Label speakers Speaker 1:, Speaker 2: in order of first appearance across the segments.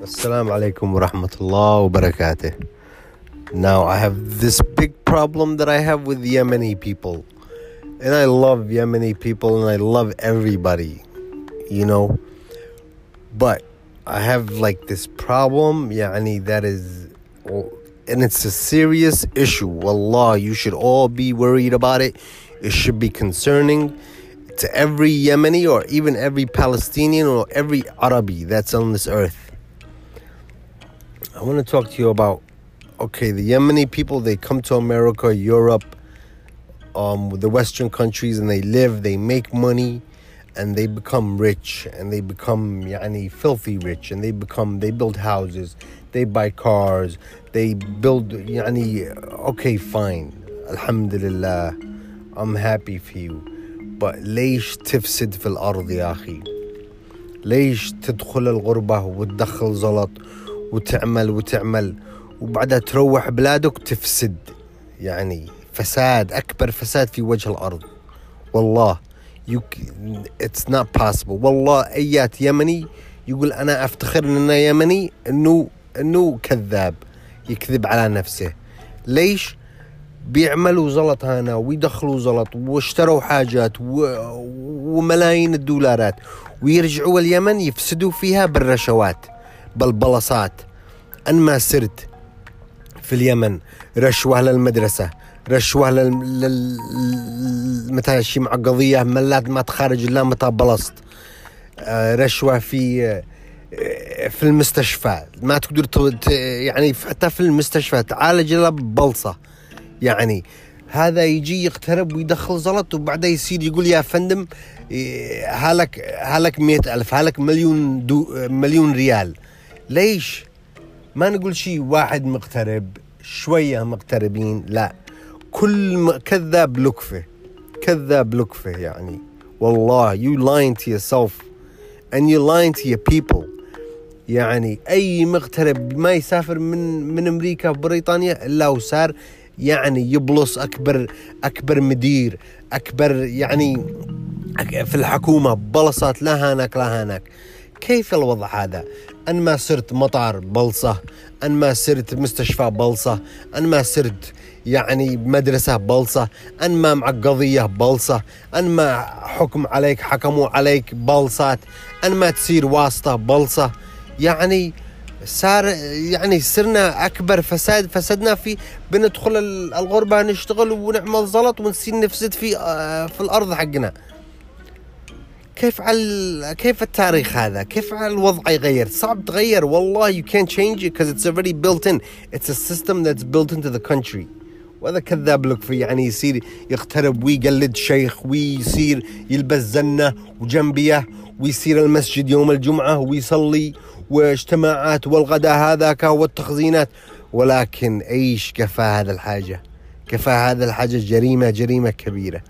Speaker 1: Assalamu alaikum wa rahmatullah wa barakatuh. Now, I have this big problem that I have with Yemeni people. And I love Yemeni people and I love everybody, you know. But I have like this problem, yani, that is, oh, and it's a serious issue. Allah, you should all be worried about it. It should be concerning to every Yemeni or even every Palestinian or every Arabi that's on this earth. I want to talk to you about okay, the Yemeni people they come to America, Europe, um, the Western countries, and they live, they make money, and they become rich, and they become yani filthy rich, and they become they build houses, they buy cars, they build yani okay, fine, Alhamdulillah, I'm happy for you, but ليش تفسد في الأرض يا أخي؟ ليش تدخل الغربة وتدخل زلط وتعمل وتعمل وبعدها تروح بلادك تفسد يعني فساد أكبر فساد في وجه الأرض. والله you it's not possible. والله أيات يمني يقول أنا أفتخر أنا يمني إنه إنه كذاب يكذب على نفسه. ليش؟ بيعملوا زلط هنا ويدخلوا زلط واشتروا حاجات وملايين الدولارات ويرجعوا اليمن يفسدوا فيها بالرشوات. بالبلصات أن ما سرت في اليمن رشوة للمدرسة رشوة لل. متى شي مع قضية ملات ما تخرج إلا متى بلصت آه، رشوة في آه، في المستشفى ما تقدر. يعني حتى في المستشفى تعالج إلا ببلصة يعني هذا يجي يقترب ويدخل زلط وبعدها يصير يقول يا فندم هالك هالك مئة ألف هالك مليون دو مليون ريال ليش؟ ما نقول شيء واحد مقترب شوية مقتربين لا. كل كذاب لكفة كذاب لكفة يعني. والله you lying to yourself and you lying to your people. يعني أي مغترب ما يسافر من من أمريكا وبريطانيا إلا وصار يعني يبلص أكبر أكبر مدير أكبر يعني في الحكومة بلصات لا هناك لا هناك. كيف الوضع هذا؟ أن ما صرت مطار بلصة أن ما صرت مستشفى بلصة أن ما صرت يعني مدرسة بلصة أن ما معك قضية بلصة أن ما حكم عليك حكموا عليك بلصات أن ما تصير واسطة بلصة. يعني صار يعني صرنا أكبر فساد فسدنا في بندخل الغربة نشتغل ونعمل زلط ونصير نفسد في آه، في الأرض حقنا. كيف على كيف التاريخ هذا؟ كيف على الوضع يغير؟ صعب تغير والله you can't change it because it's already built in. It's a system that's built into the country. وهذا كذاب لك في يعني يصير يقترب ويقلد شيخ ويصير يلبس زنة وجنبيه ويصير المسجد يوم الجمعة ويصلي واجتماعات والغداء هذاك والتخزينات. ولكن إيش كفى هذا الحاجة؟ كفى هذا الحاجة جريمة جريمة كبيرة.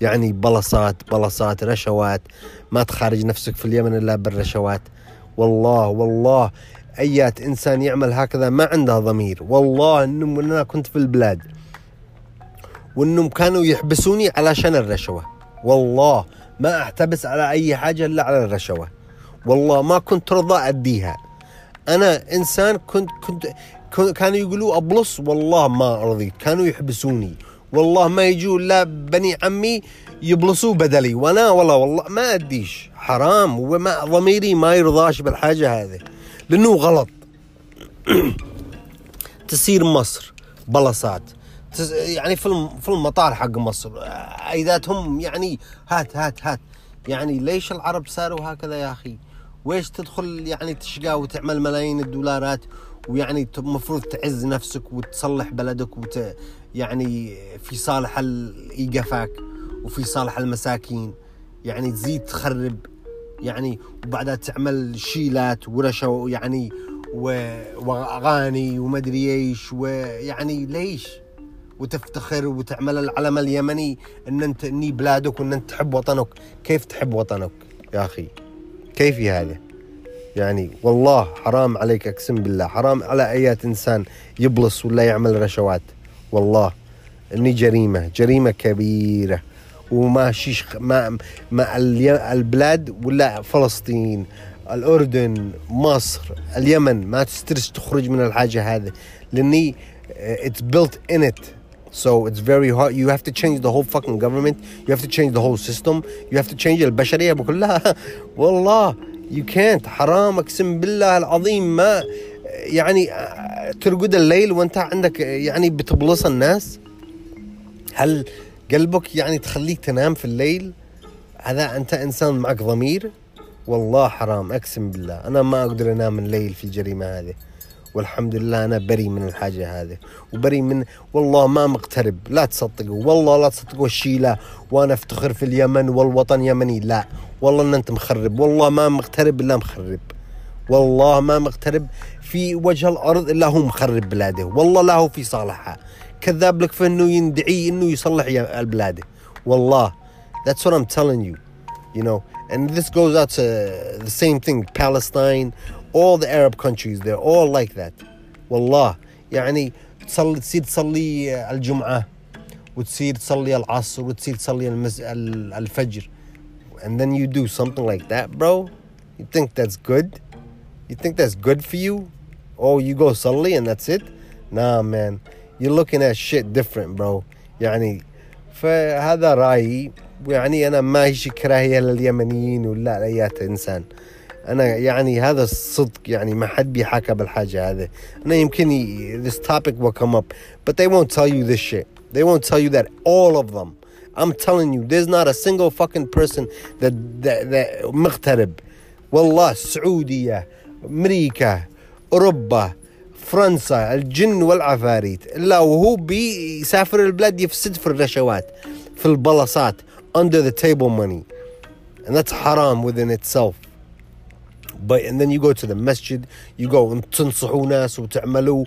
Speaker 1: يعني بلصات بلصات رشوات. ما تخارج نفسك في اليمن إلا بالرشوات. والله والله أيات إنسان يعمل هكذا ما عنده ضمير. والله إنهم أنا كنت في البلاد وإنهم كانوا يحبسوني علشان الرشوة. والله ما أحتبس على أي حاجة إلا على الرشوة. والله ما كنت رضى أديها. أنا إنسان كنت كنت كانوا يقولوا أبلص والله ما رضيت كانوا يحبسوني. والله ما يجوا الا بني عمي يبلصوا بدلي. وأنا والله والله ما اديش حرام. وما ضميري ما يرضاش بالحاجة هذه. لأنه غلط. تصير مصر بلصات. يعني في في المطار حق مصر. ايذاتهم يعني هات هات هات. يعني ليش العرب صاروا هكذا يا أخي؟ ويش تدخل يعني تشقى وتعمل ملايين الدولارات ويعني المفروض تعز نفسك وتصلح بلدك وت يعني في صالح الايقافك وفي صالح المساكين. يعني تزيد تخرب يعني وبعدها تعمل شيلات ورشا يعني وأغاني ومدري إيش ويعني ليش؟ وتفتخر وتعمل العلم اليمني إن انت إني بلادك وإن أنت تحب وطنك. كيف تحب وطنك يا أخي؟ كيف هذا يعني والله حرام عليك أقسم بالله حرام على ايات إنسان يبلص ولا يعمل رشوات. والله إني جريمة جريمة كبيرة. وما شيش ما ما البلاد ولا فلسطين الأردن مصر اليمن ما تسترس تخرج من الحاجة هذه. لأني uh, it's built in it. So it's very hard. You have to change the whole fucking government. You have to change the whole system. You have to change البشرية كلها والله you can't. حرام اقسم بالله العظيم. ما يعني ترقد الليل وانت عندك يعني بتبلص الناس؟ هل قلبك يعني تخليك تنام في الليل؟ هذا أنت إنسان معك ضمير؟ والله حرام. أقسم بالله أنا ما أقدر أنام الليل في الجريمة هذه. والحمد لله أنا بري من الحاجة هذه. وبري من والله ما مقترب. لا تصدقوا. والله لا تصدقوا الشيله وأنا افتخر في اليمن والوطن يمني. لا. والله ان أنت مخرب. والله ما مقترب إلا مخرب. والله ما مقترب في وجه الأرض إلا هو مخرب بلاده. والله لا هو في صالحها كذاب لك في إنه يندعي إنه يصلح البلاد والله. That's what I'm telling you. You know. And this goes out to the same thing. Palestine. all the Arab countries they're all like that والله يعني تصلي تصير تصلي الجمعة وتصير تصلي العصر وتصير تصلي المز... الفجر and then you do something like that bro you think that's good you think that's good for you oh you go صلي and that's it nah man you're looking at shit different bro يعني فهذا رأيي يعني أنا ما هي كراهية لليمنيين ولا لأي إنسان أنا يعني هذا الصدق يعني ما حد بيحكى بالحاجة هذه أنا يمكن this topic will come up but they won't tell you this shit they won't tell you that all of them I'm telling you there's not a single fucking person that that, that مغترب والله السعودية أمريكا أوروبا فرنسا الجن والعفاريت الا وهو بيسافر البلاد يفسد في الرشوات في البلصات under the table money and that's haram within itself but and then you go to the masjid you go تنصحوا ناس وتعملوا